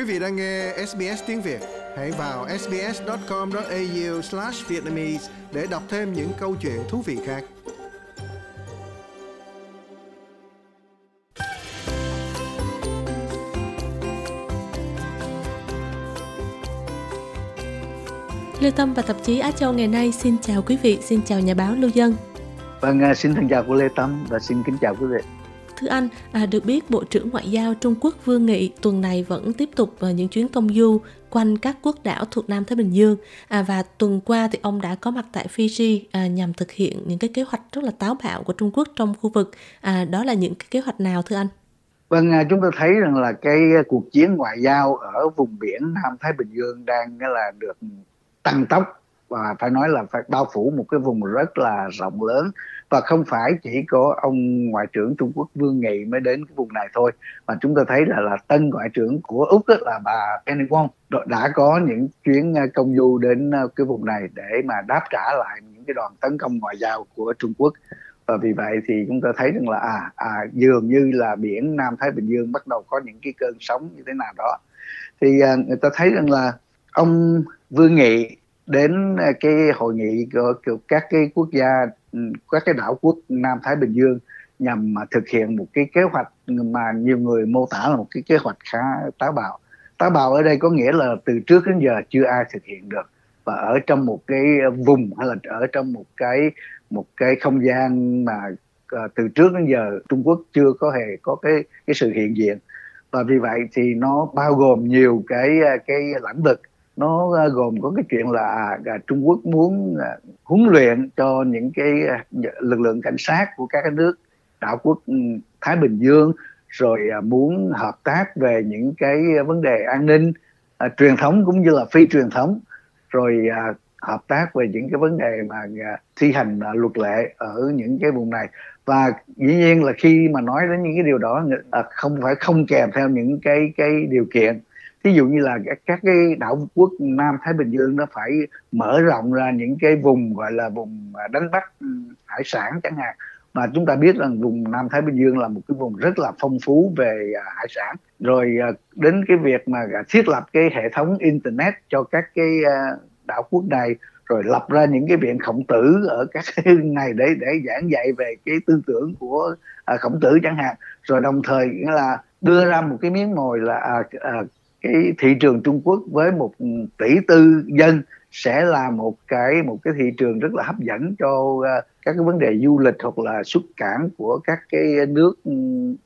Quý vị đang nghe SBS tiếng Việt, hãy vào sbs.com.au/vietnamese để đọc thêm những câu chuyện thú vị khác. Lê Tâm và tạp chí Á Châu ngày nay xin chào quý vị, xin chào nhà báo Lưu Dân. Vâng, à, xin thân chào của Lê Tâm và xin kính chào quý vị thứ anh, à, được biết Bộ trưởng Ngoại giao Trung Quốc Vương Nghị tuần này vẫn tiếp tục ờ, những chuyến công du quanh các quốc đảo thuộc Nam Thái Bình Dương à, và tuần qua thì ông đã có mặt tại Fiji à, nhằm thực hiện những cái kế hoạch rất là táo bạo của Trung Quốc trong khu vực. À, đó là những cái kế hoạch nào thưa anh? Vâng, à, chúng ta thấy rằng là cái à, cuộc chiến ngoại giao ở vùng biển Nam Thái Bình Dương đang à, là được tăng tốc và phải nói là phải bao phủ một cái vùng rất là rộng lớn. Và không phải chỉ có ông ngoại trưởng Trung Quốc Vương Nghị mới đến cái vùng này thôi. Mà chúng ta thấy là là tân ngoại trưởng của Úc đó là bà Penny Wong đã có những chuyến công du đến cái vùng này để mà đáp trả lại những cái đoàn tấn công ngoại giao của Trung Quốc. Và vì vậy thì chúng ta thấy rằng là à, à dường như là biển Nam Thái Bình Dương bắt đầu có những cái cơn sóng như thế nào đó. Thì à, người ta thấy rằng là ông Vương Nghị đến à, cái hội nghị của, các cái quốc gia ừ, các cái đảo quốc Nam Thái Bình Dương nhằm mà thực hiện một cái kế hoạch mà nhiều người mô tả là một cái kế hoạch khá táo bạo. Táo bạo ở đây có nghĩa là từ trước đến giờ chưa ai thực hiện được và ở trong một cái vùng hay là ở trong một cái một cái không gian mà à, từ trước đến giờ Trung Quốc chưa có hề có cái cái sự hiện diện. Và vì vậy thì nó bao gồm nhiều cái à, cái lĩnh vực nó à, gồm có cái chuyện là à, Trung Quốc muốn à, huấn luyện cho những cái à, lực lượng cảnh sát của các cái nước đảo quốc ừ, Thái Bình Dương rồi muốn hợp tác về những cái vấn đề an ninh à, truyền thống cũng như là phi truyền thống rồi à, hợp tác về những cái vấn đề mà à, thi hành à, luật lệ ở những cái vùng này. Và dĩ nhiên là khi mà nói đến những cái điều đó à, không phải không kèm theo những cái cái điều kiện ví dụ như là các cái đảo quốc Nam Thái Bình Dương nó phải mở rộng ra những cái vùng gọi là vùng đánh bắt ừ, hải sản chẳng hạn. Mà chúng ta biết rằng vùng Nam Thái Bình Dương là một cái vùng rất là phong phú về à, hải sản. Rồi à, đến cái việc mà à, thiết lập cái hệ thống internet cho các cái đảo quốc này rồi lập ra những cái viện khổng tử ở các cái này để để giảng dạy về cái tư tưởng của khổng tử chẳng hạn. Rồi đồng thời nghĩa là đưa ra một cái miếng mồi là à, à, cái thị trường Trung Quốc với một tỷ tư dân sẽ là một cái một cái thị trường rất là hấp dẫn cho uh, các cái vấn đề du lịch hoặc là xuất cảng của các cái nước ừ,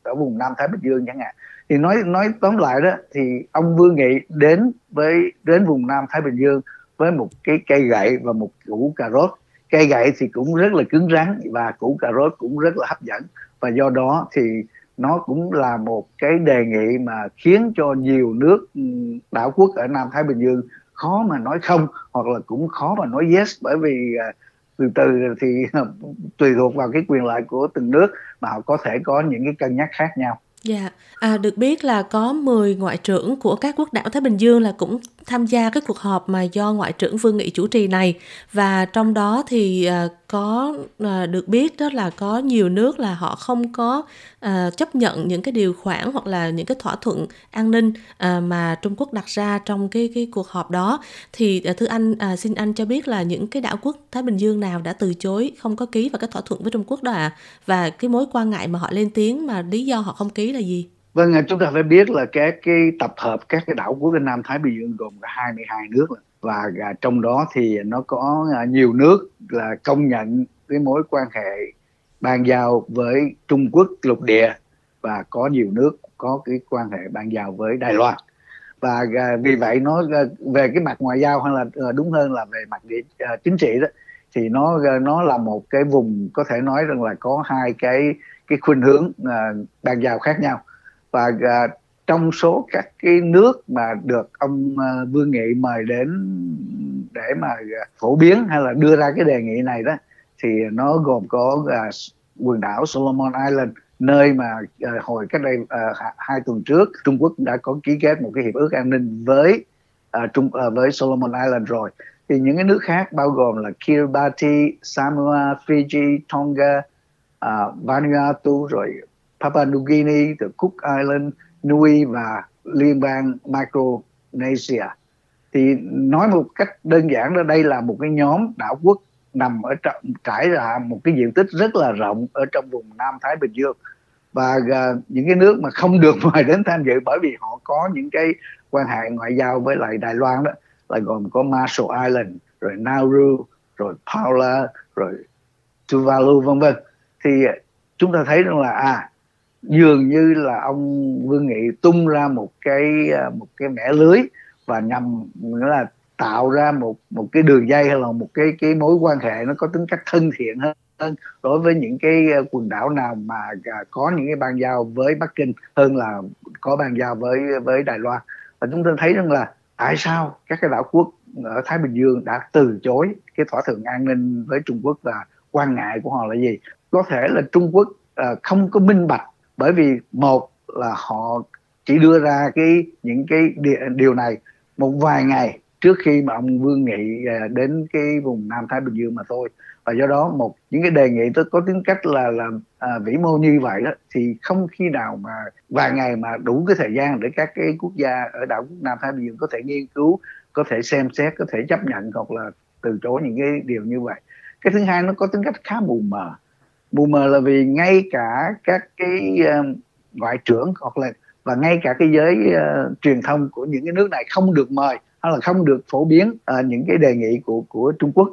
ở vùng Nam Thái Bình Dương chẳng hạn. Thì nói nói tóm lại đó thì ông Vương Nghị đến với đến vùng Nam Thái Bình Dương với một cái cây gậy và một củ cà rốt. Cây gậy thì cũng rất là cứng rắn và củ cà rốt cũng rất là hấp dẫn. Và do đó thì nó cũng là một cái đề nghị mà khiến cho nhiều nước ừ, đảo quốc ở Nam Thái Bình Dương khó mà nói không hoặc là cũng khó mà nói yes bởi vì à, từ từ thì tùy thuộc vào cái quyền lợi của từng nước mà họ có thể có những cái cân nhắc khác nhau. Dạ, à, được biết là có 10 ngoại trưởng của các quốc đảo Thái Bình Dương là cũng tham gia cái cuộc họp mà do ngoại trưởng Vương Nghị chủ trì này và trong đó thì ờ, có ờ, được biết đó là có nhiều nước là họ không có ờ, chấp nhận những cái điều khoản hoặc là những cái thỏa thuận an ninh mà Trung Quốc đặt ra trong cái cái cuộc họp đó thì thưa anh à, xin anh cho biết là những cái đảo quốc Thái Bình Dương nào đã từ chối, không có ký vào cái thỏa thuận với Trung Quốc đó ạ à? và cái mối quan ngại mà họ lên tiếng mà lý do họ không ký là gì? Vâng, à, chúng ta phải biết là các cái tập hợp các cái đảo quốc ở Nam Thái Bình Dương gồm có 22 nước và à, trong đó thì nó có à, nhiều nước là công nhận cái mối quan hệ ban giao với Trung Quốc lục địa và có nhiều nước có cái quan hệ ban giao với Đài Loan. Và vì vậy nó về cái mặt ngoại giao hay là đúng hơn là về mặt địa, chính trị đó thì nó nó là một cái vùng có thể nói rằng là có hai cái cái khuynh hướng uh, ban giao khác nhau và uh, trong số các cái nước mà được ông uh, Vương Nghị mời đến để mà uh, phổ biến hay là đưa ra cái đề nghị này đó thì nó gồm có uh, quần đảo Solomon Island nơi mà uh, hồi cách đây uh, hai tuần trước Trung Quốc đã có ký kết một cái hiệp ước an ninh với uh, Trung uh, với Solomon Island rồi. Thì những cái nước khác bao gồm là Kiribati, Samoa, Fiji, Tonga, uh, Vanuatu rồi Papua New Guinea, từ Cook Island, Nui và liên bang Micronesia. Thì nói một cách đơn giản là đây là một cái nhóm đảo quốc nằm ở trong trải ra một cái diện tích rất là rộng ở trong vùng Nam Thái Bình Dương. Và uh, những cái nước mà không được mời đến tham dự bởi vì họ có những cái quan hệ ngoại giao với lại Đài Loan đó là gồm có Marshall Island rồi Nauru rồi Paula rồi Tuvalu vân vân. Thì à, chúng ta thấy rằng là à dường như là ông Vương Nghị tung ra một cái à, một cái mẻ lưới và nhằm, nghĩa là tạo ra một một cái đường dây hay là một cái cái mối quan hệ nó có tính cách thân thiện hơn hơn đối với những cái à, quần đảo nào mà à, có những cái ban giao với Bắc Kinh hơn là có ban giao với với Đài Loan. Và chúng ta thấy rằng là tại sao các cái đảo quốc ở Thái Bình Dương đã từ chối cái thỏa thuận an ninh với Trung Quốc và quan ngại của họ là gì? Có thể là Trung Quốc không có minh bạch bởi vì một là họ chỉ đưa ra cái những cái điều này một vài ngày trước khi mà ông Vương Nghị à, đến cái vùng Nam Thái Bình Dương mà thôi. Và do đó một những cái đề nghị tôi có tính cách là làm à, vĩ mô như vậy đó thì không khi nào mà vài ngày mà đủ cái thời gian để các cái quốc gia ở đảo quốc Nam Thái Bình Dương có thể nghiên cứu có thể xem xét có thể chấp nhận hoặc là từ chối những cái điều như vậy. Cái thứ hai nó có tính cách khá mù mờ boomer là vì ngay cả các cái uh, ngoại trưởng hoặc là và ngay cả cái giới uh, truyền thông của những cái nước này không được mời hay là không được phổ biến uh, những cái đề nghị của của Trung Quốc.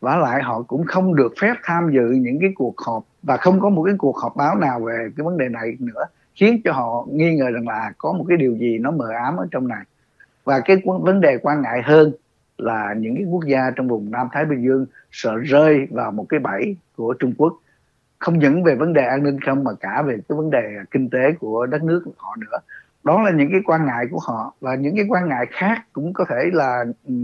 Và lại họ cũng không được phép tham dự những cái cuộc họp và không có một cái cuộc họp báo nào về cái vấn đề này nữa khiến cho họ nghi ngờ rằng là có một cái điều gì nó mờ ám ở trong này. Và cái vấn đề quan ngại hơn là những cái quốc gia trong vùng Nam Thái Bình Dương sợ rơi vào một cái bẫy của Trung Quốc không những về vấn đề an ninh không mà cả về cái vấn đề kinh tế của đất nước họ nữa. Đó là những cái quan ngại của họ. Và những cái quan ngại khác cũng có thể là ừ,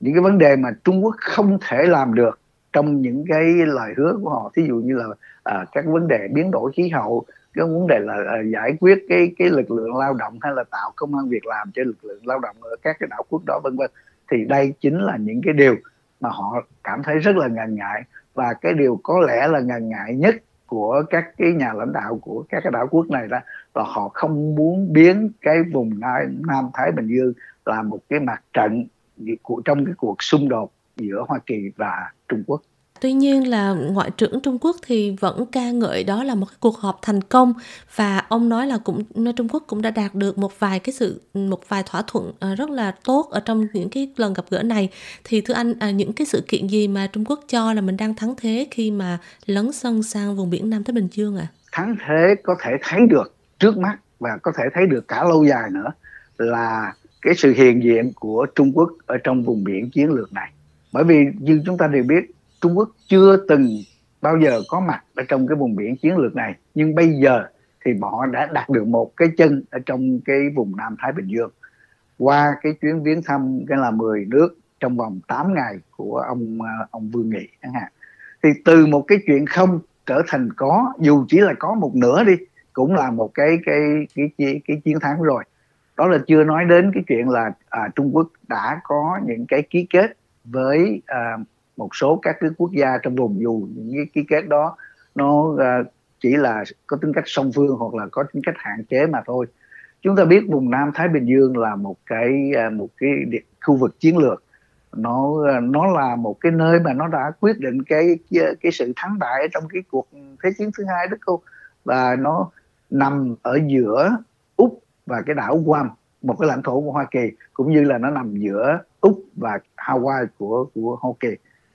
những cái vấn đề mà Trung Quốc không thể làm được trong những cái lời hứa của họ. Thí dụ như là à, các vấn đề biến đổi khí hậu cái vấn đề là à, giải quyết cái cái lực lượng lao động hay là tạo công an việc làm cho lực lượng lao động ở các cái đảo quốc đó vân vân. Thì đây chính là những cái điều mà họ cảm thấy rất là ngần ngại và cái điều có lẽ là ngần ngại nhất của các cái nhà lãnh đạo của các cái đảo quốc này đó, là họ không muốn biến cái vùng Nam Thái Bình Dương là một cái mặt trận trong cái cuộc xung đột giữa Hoa Kỳ và Trung Quốc. Tuy nhiên là Ngoại trưởng Trung Quốc thì vẫn ca ngợi đó là một cái cuộc họp thành công và ông nói là cũng Trung Quốc cũng đã đạt được một vài cái sự một vài thỏa thuận ờ, rất là tốt ở trong những cái lần gặp gỡ này. Thì thưa anh à, những cái sự kiện gì mà Trung Quốc cho là mình đang thắng thế khi mà lấn sân sang vùng biển Nam Thái Bình Dương à? Thắng thế có thể thấy được trước mắt và có thể thấy được cả lâu dài nữa là cái sự hiện diện của Trung Quốc ở trong vùng biển chiến lược này. Bởi vì như chúng ta đều biết Trung Quốc chưa từng bao giờ có mặt ở trong cái vùng biển chiến lược này. Nhưng bây giờ thì họ đã đạt được một cái chân ở trong cái vùng Nam Thái Bình Dương. Qua cái chuyến viếng thăm cái là 10 nước trong vòng 8 ngày của ông ờ, ông Vương Nghị chẳng hạn. Thì từ một cái chuyện không trở thành có dù chỉ là có một nửa đi cũng là một cái cái cái cái, cái chiến thắng rồi. Đó là chưa nói đến cái chuyện là à, Trung Quốc đã có những cái ký kết với à, một số các cái quốc gia trong vùng, dù những cái ký kết đó nó à, chỉ là có tính cách song phương hoặc là có tính cách hạn chế mà thôi. Chúng ta biết vùng Nam Thái Bình Dương là một cái à, một cái khu vực chiến lược. Nó à, nó là một cái nơi mà nó đã quyết định cái cái sự thắng bại trong cái cuộc thế chiến thứ hai đó cô. Và nó nằm ở giữa úc và cái đảo Guam, một cái lãnh thổ của Hoa Kỳ, cũng như là nó nằm giữa úc và Hawaii của của Hoa Kỳ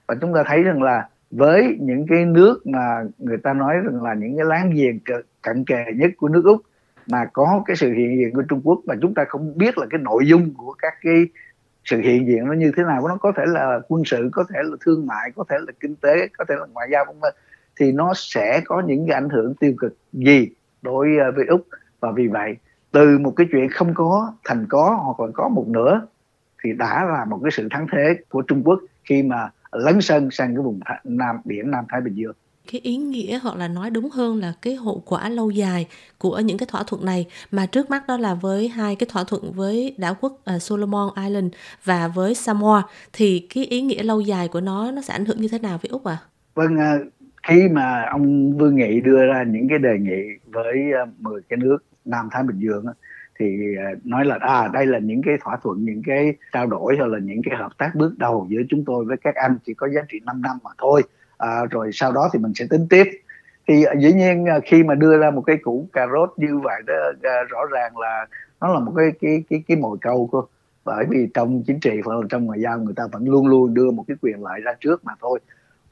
và chúng ta thấy rằng là với những cái nước mà người ta nói rằng là những cái láng giềng cận kề nhất của nước úc mà có cái sự hiện diện của Trung Quốc mà chúng ta không biết là cái nội dung của các cái sự hiện diện nó như thế nào, nó có thể là quân sự, có thể là thương mại, có thể là kinh tế, có thể là ngoại giao, vân vân, thì nó sẽ có những cái ảnh hưởng tiêu cực gì đối ờ, với úc. Và vì vậy, từ một cái chuyện không có thành có hoặc là có một nửa thì đã là một cái sự thắng thế của Trung Quốc khi mà lấn sân sang cái vùng nam biển Nam Thái Bình Dương cái ý nghĩa hoặc là nói đúng hơn là cái hậu quả lâu dài của những cái thỏa thuận này mà trước mắt đó là với hai cái thỏa thuận với đảo quốc uh, Solomon Island và với Samoa thì cái ý nghĩa lâu dài của nó nó sẽ ảnh hưởng như thế nào với Úc à? Vâng, uh, khi mà ông Vương Nghị đưa ra những cái đề nghị với uh, 10 cái nước Nam Thái Bình Dương thì à, nói là à đây là những cái thỏa thuận những cái trao đổi hay là những cái hợp tác bước đầu giữa chúng tôi với các anh chỉ có giá trị 5 năm mà thôi. À, rồi sau đó thì mình sẽ tính tiếp. Thì à, dĩ nhiên à, khi mà đưa ra một cái củ cà rốt như vậy đó rõ ràng là nó là một cái cái cái cái mồi câu cơ. Bởi vì trong chính trị hoặc là trong ngoại giao người ta vẫn luôn luôn đưa một cái quyền lợi ra trước mà thôi.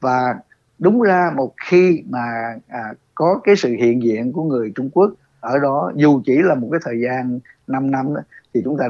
Và đúng ra một khi mà à, có cái sự hiện diện của người Trung Quốc ở đó dù chỉ là một cái thời gian 5 năm đó, thì chúng ta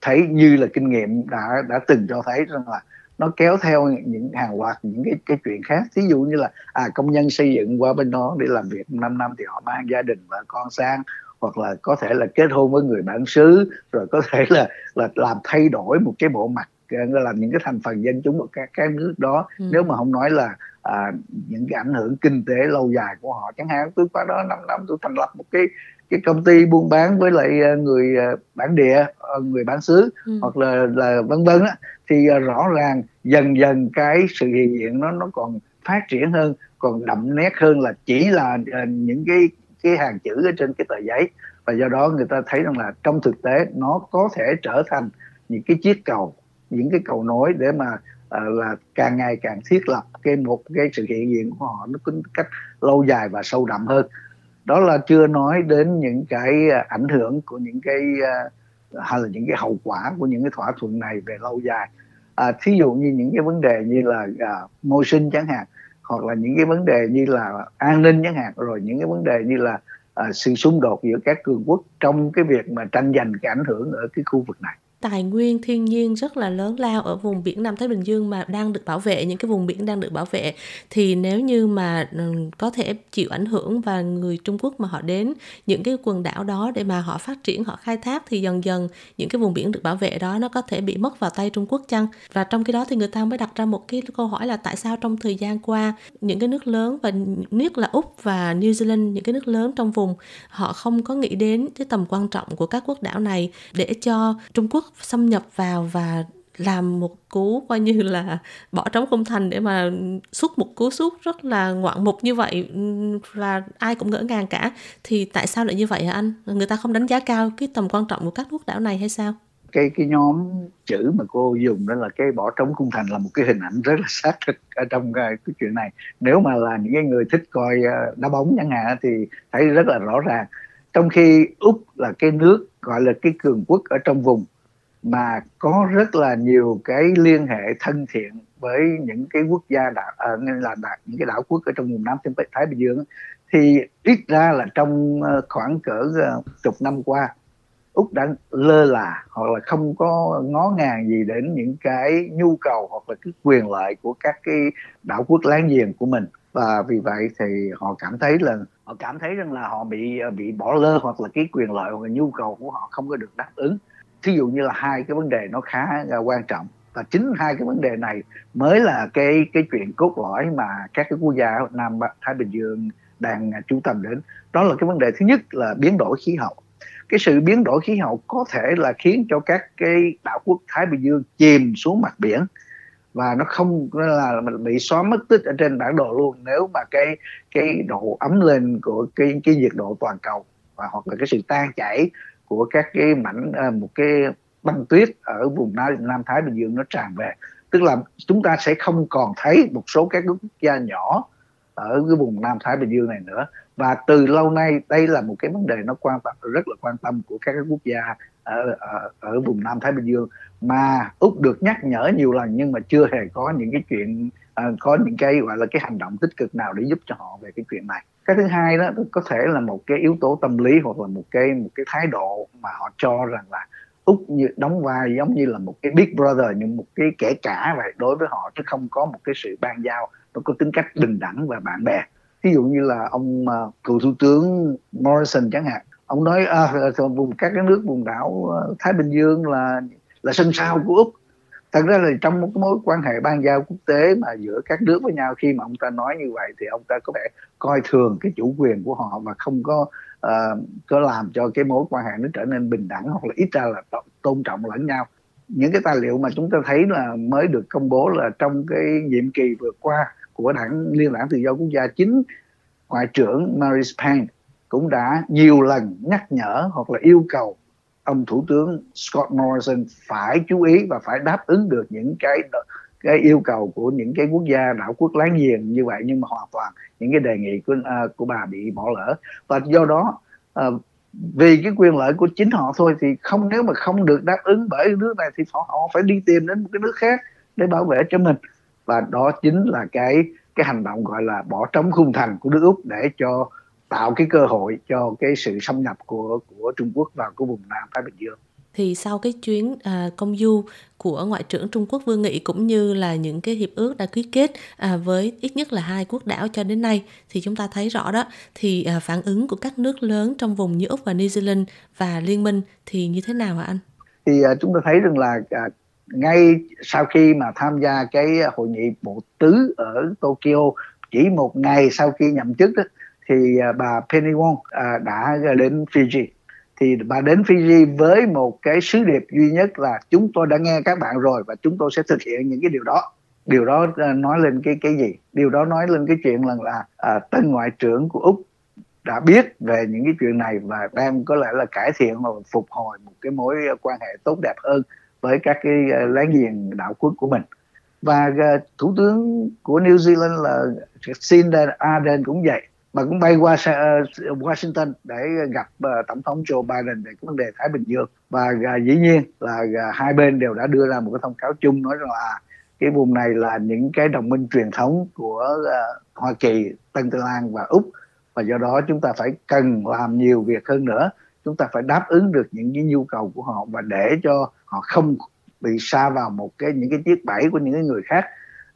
thấy như là kinh nghiệm đã đã từng cho thấy rằng là nó kéo theo những hàng loạt những cái cái chuyện khác. Thí dụ như là à công nhân xây dựng qua bên đó để làm việc 5 năm thì họ mang gia đình và con sang hoặc là có thể là kết hôn với người bản xứ rồi có thể là là làm thay đổi một cái bộ mặt ờ, là những cái thành phần dân chúng của các cái nước đó ừ. nếu mà không nói là à, những cái ảnh hưởng kinh tế lâu dài của họ chẳng hạn tôi qua đó 5 năm tôi thành lập một cái cái công ty buôn bán với lại ờ, người ờ, bản địa người bản xứ ừ. hoặc là là vân vân á thì rõ ràng dần dần cái sự hiện diện nó nó còn phát triển hơn còn đậm nét hơn là chỉ là những cái cái hàng chữ ở trên cái tờ giấy và do đó người ta thấy rằng là trong thực tế nó có thể trở thành những cái chiếc cầu những cái cầu nối để mà à, là càng ngày càng thiết lập cái một cái sự hiện diện của họ nó tính cách lâu dài và sâu đậm hơn. Đó là chưa nói đến những cái à, ảnh hưởng của những cái à, hay là những cái hậu quả của những cái thỏa thuận này về lâu dài. À, thí dụ như những cái vấn đề như là à, môi sinh chẳng hạn hoặc là những cái vấn đề như là an ninh chẳng hạn rồi những cái vấn đề như là à, sự xung đột giữa các cường quốc trong cái việc mà tranh giành cái ảnh hưởng ở cái khu vực này tài nguyên, thiên nhiên rất là lớn lao ở vùng biển Nam Thái Bình Dương mà đang được bảo vệ, những cái vùng biển đang được bảo vệ. Thì nếu như mà ừ, có thể chịu ảnh hưởng và người Trung Quốc mà họ đến những cái quần đảo đó để mà họ phát triển, họ khai thác thì dần dần những cái vùng biển được bảo vệ đó nó có thể bị mất vào tay Trung Quốc chăng? Và trong cái đó thì người ta mới đặt ra một cái câu hỏi là tại sao trong thời gian qua những cái nước lớn và nhất là Úc và New Zealand, những cái nước lớn trong vùng, họ không có nghĩ đến cái tầm quan trọng của các quốc đảo này để cho Trung Quốc xâm nhập vào và làm một cú coi như là bỏ trống không thành để mà xuất một cú suốt rất là ngoạn mục như vậy ừ, và ai cũng ngỡ ngàng cả. Thì tại sao lại như vậy hả anh? Người ta không đánh giá cao cái tầm quan trọng của các quốc đảo này hay sao? Cái cái nhóm chữ mà cô dùng đó là cái bỏ trống khung thành là một cái hình ảnh rất là xác thực ở trong cái, cái chuyện này. Nếu mà là những cái người thích coi ờ, đá bóng chẳng hạn thì thấy rất là rõ ràng. Trong khi úc là cái nước gọi là cái cường quốc ở trong vùng mà có rất là nhiều cái liên hệ thân thiện với những cái quốc gia đảo à, nên là đảo, những cái đảo quốc ở trong vùng Nam Thái Bình Dương thì ít ra là trong ờ, khoảng cỡ ờ, chục năm qua úc đã lơ là hoặc là không có ngó ngàng gì đến những cái nhu cầu hoặc là cái quyền lợi của các cái đảo quốc láng giềng của mình. Và vì vậy thì họ cảm thấy là họ cảm thấy rằng là họ bị ờ, bị bỏ lơ hoặc là cái quyền lợi hoặc là nhu cầu của họ không có được đáp ứng thí dụ như là hai cái vấn đề nó khá là quan trọng, và chính hai cái vấn đề này mới là cái cái chuyện cốt lõi mà các cái quốc gia Nam Thái Bình Dương đang chú tâm đến. Đó là cái vấn đề thứ nhất là biến đổi khí hậu. Cái sự biến đổi khí hậu có thể là khiến cho các cái đảo quốc Thái Bình Dương chìm xuống mặt biển, và nó không là bị xóa mất tích ở trên bản đồ luôn. Nếu mà cái cái độ ấm lên của cái cái nhiệt độ toàn cầu, và hoặc là cái sự tan chảy của các cái mảnh à, một cái băng tuyết ở vùng Nam, Nam Thái Bình Dương nó tràn về. Tức là chúng ta sẽ không còn thấy một số các quốc gia nhỏ ở cái vùng Nam Thái Bình Dương này nữa. Và từ lâu nay đây là một cái vấn đề nó quan tâm rất là quan tâm của các quốc gia ở, ở ở vùng Nam Thái Bình Dương. Mà úc được nhắc nhở nhiều lần nhưng mà chưa hề có những cái chuyện uh, có những cái gọi là cái hành động tích cực nào để giúp cho họ về cái chuyện này cái thứ hai đó có thể là một cái yếu tố tâm lý hoặc là một cái một cái thái độ mà họ cho rằng là úc như đóng vai giống như là một cái big brother nhưng một cái kẻ cả vậy đối với họ chứ không có một cái sự ban giao nó có tính cách bình đẳng và bạn bè. Ví dụ như là ông uh, cựu thủ tướng Morrison chẳng hạn ông nói à, ờ, vùng các cái nước vùng đảo uh, Thái Bình Dương là là sân sau của úc thật ra là trong một mối quan hệ ban giao quốc tế mà giữa các nước với nhau khi mà ông ta nói như vậy thì ông ta có vẻ coi thường cái chủ quyền của họ và không có uh, có làm cho cái mối quan hệ nó trở nên bình đẳng hoặc là ít ra là tôn trọng lẫn nhau. Những cái tài liệu mà chúng ta thấy là mới được công bố là trong cái nhiệm kỳ vừa qua của đảng liên đảng tự do quốc gia chính ngoại trưởng Maurice Payne cũng đã nhiều lần nhắc nhở hoặc là yêu cầu ông thủ tướng Scott Morrison phải chú ý và phải đáp ứng được những cái cái yêu cầu của những cái quốc gia đảo quốc láng giềng như vậy nhưng mà hoàn toàn những cái đề nghị của uh, của bà bị bỏ lỡ. Và do đó uh, vì cái quyền lợi của chính họ thôi thì không nếu mà không được đáp ứng bởi nước này thì họ, họ phải đi tìm đến một cái nước khác để bảo vệ cho mình. Và đó chính là cái cái hành động gọi là bỏ trống khung thành của nước úc để cho tạo cái cơ hội cho cái sự xâm nhập của của Trung Quốc vào cái vùng Nam Thái Bình Dương thì sau cái chuyến à, công du của ngoại trưởng Trung Quốc Vương Nghị cũng như là những cái hiệp ước đã ký kết à, với ít nhất là hai quốc đảo cho đến nay thì chúng ta thấy rõ đó thì à, phản ứng của các nước lớn trong vùng như Úc và New Zealand và liên minh thì như thế nào hả anh? Thì à, chúng ta thấy rằng là à, ngay sau khi mà tham gia cái hội nghị bộ tứ ở Tokyo chỉ một ngày sau khi nhậm chức đó, thì à, bà Penny Wong à, đã đến Fiji. Thì bà đến Fiji với một cái sứ điệp duy nhất là chúng tôi đã nghe các bạn rồi và chúng tôi sẽ thực hiện những cái điều đó. Điều đó à, nói lên cái cái gì? Điều đó nói lên cái chuyện là là à, tân ngoại trưởng của úc đã biết về những cái chuyện này và đang có lẽ là cải thiện và phục hồi một cái mối quan hệ tốt đẹp hơn với các cái láng giềng đảo quốc của mình. Và uh, thủ tướng của New Zealand là Jacinda Ardern cũng vậy bà cũng bay qua Washington để gặp ờ, tổng thống Joe Biden về cái vấn đề Thái Bình Dương. Và à, dĩ nhiên là à, hai bên đều đã đưa ra một cái thông cáo chung nói rằng là cái vùng này là những cái đồng minh truyền thống của à, Hoa Kỳ, Tân Tây Lan và Úc. Và do đó chúng ta phải cần làm nhiều việc hơn nữa. Chúng ta phải đáp ứng được những cái nhu cầu của họ và để cho họ không bị xa vào một cái những cái chiếc bẫy của những cái người khác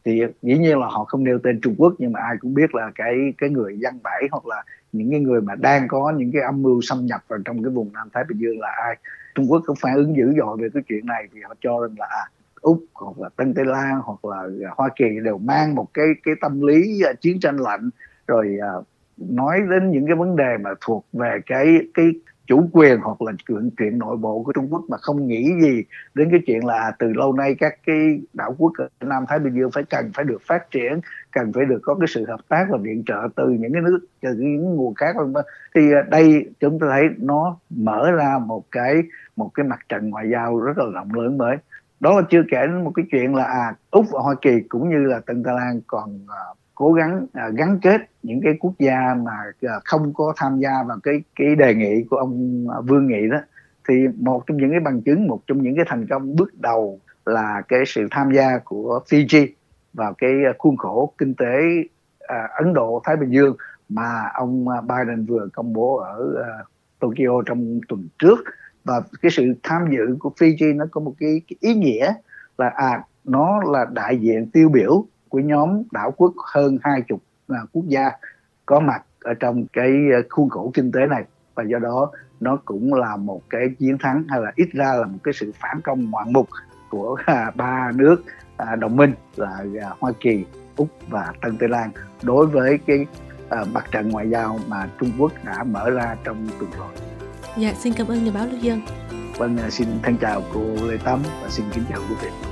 thì dĩ nhiên là họ không nêu tên Trung Quốc nhưng mà ai cũng biết là cái cái người dân bẫy hoặc là những cái người mà đang có những cái âm mưu xâm nhập vào trong cái vùng Nam Thái Bình Dương là ai. Trung Quốc cũng phản ứng dữ dội về cái chuyện này thì họ cho rằng là à, úc hoặc là tân tây lan hoặc là hoa kỳ đều mang một cái cái tâm lý à, chiến tranh lạnh. Rồi à, nói đến những cái vấn đề mà thuộc về cái cái chủ quyền hoặc là chuyện chuyện nội bộ của Trung Quốc mà không nghĩ gì đến cái chuyện là à, từ lâu nay các cái đảo quốc ở Nam Thái Bình Dương phải cần phải được phát triển cần phải được có cái sự hợp tác và viện trợ từ những cái nước từ những nguồn khác thì à, đây chúng ta thấy nó mở ra một cái một cái mặt trận ngoại giao rất là rộng lớn mới. Đó là chưa kể đến một cái chuyện là à úc và hoa kỳ cũng như là tân tây lan còn uh, cố gắng à, gắn kết những cái quốc gia mà à, không có tham gia vào cái cái đề nghị của ông à, Vương Nghị đó thì một trong những cái bằng chứng một trong những cái thành công bước đầu là cái sự tham gia của Fiji vào cái à, khuôn khổ kinh tế à, Ấn Độ Thái Bình Dương mà ông à, Biden vừa công bố ở à, Tokyo trong tuần trước. Và cái sự tham dự của Fiji nó có một cái, cái ý nghĩa là à nó là đại diện tiêu biểu của nhóm đảo quốc hơn hai chục à, quốc gia có mặt ở trong cái à, khuôn khổ kinh tế này và do đó nó cũng là một cái chiến thắng hay là ít ra là một cái sự phản công ngoạn mục của à, ba nước đồng minh là Hoa Kỳ, Úc và Tân Tây Lan đối với cái mặt trận ngoại giao mà Trung Quốc đã mở ra trong tuần rồi. Dạ, xin cảm ơn nhà báo Lưu Dân. Vâng, xin thân chào cô Lê Tâm và xin kính chào quý vị.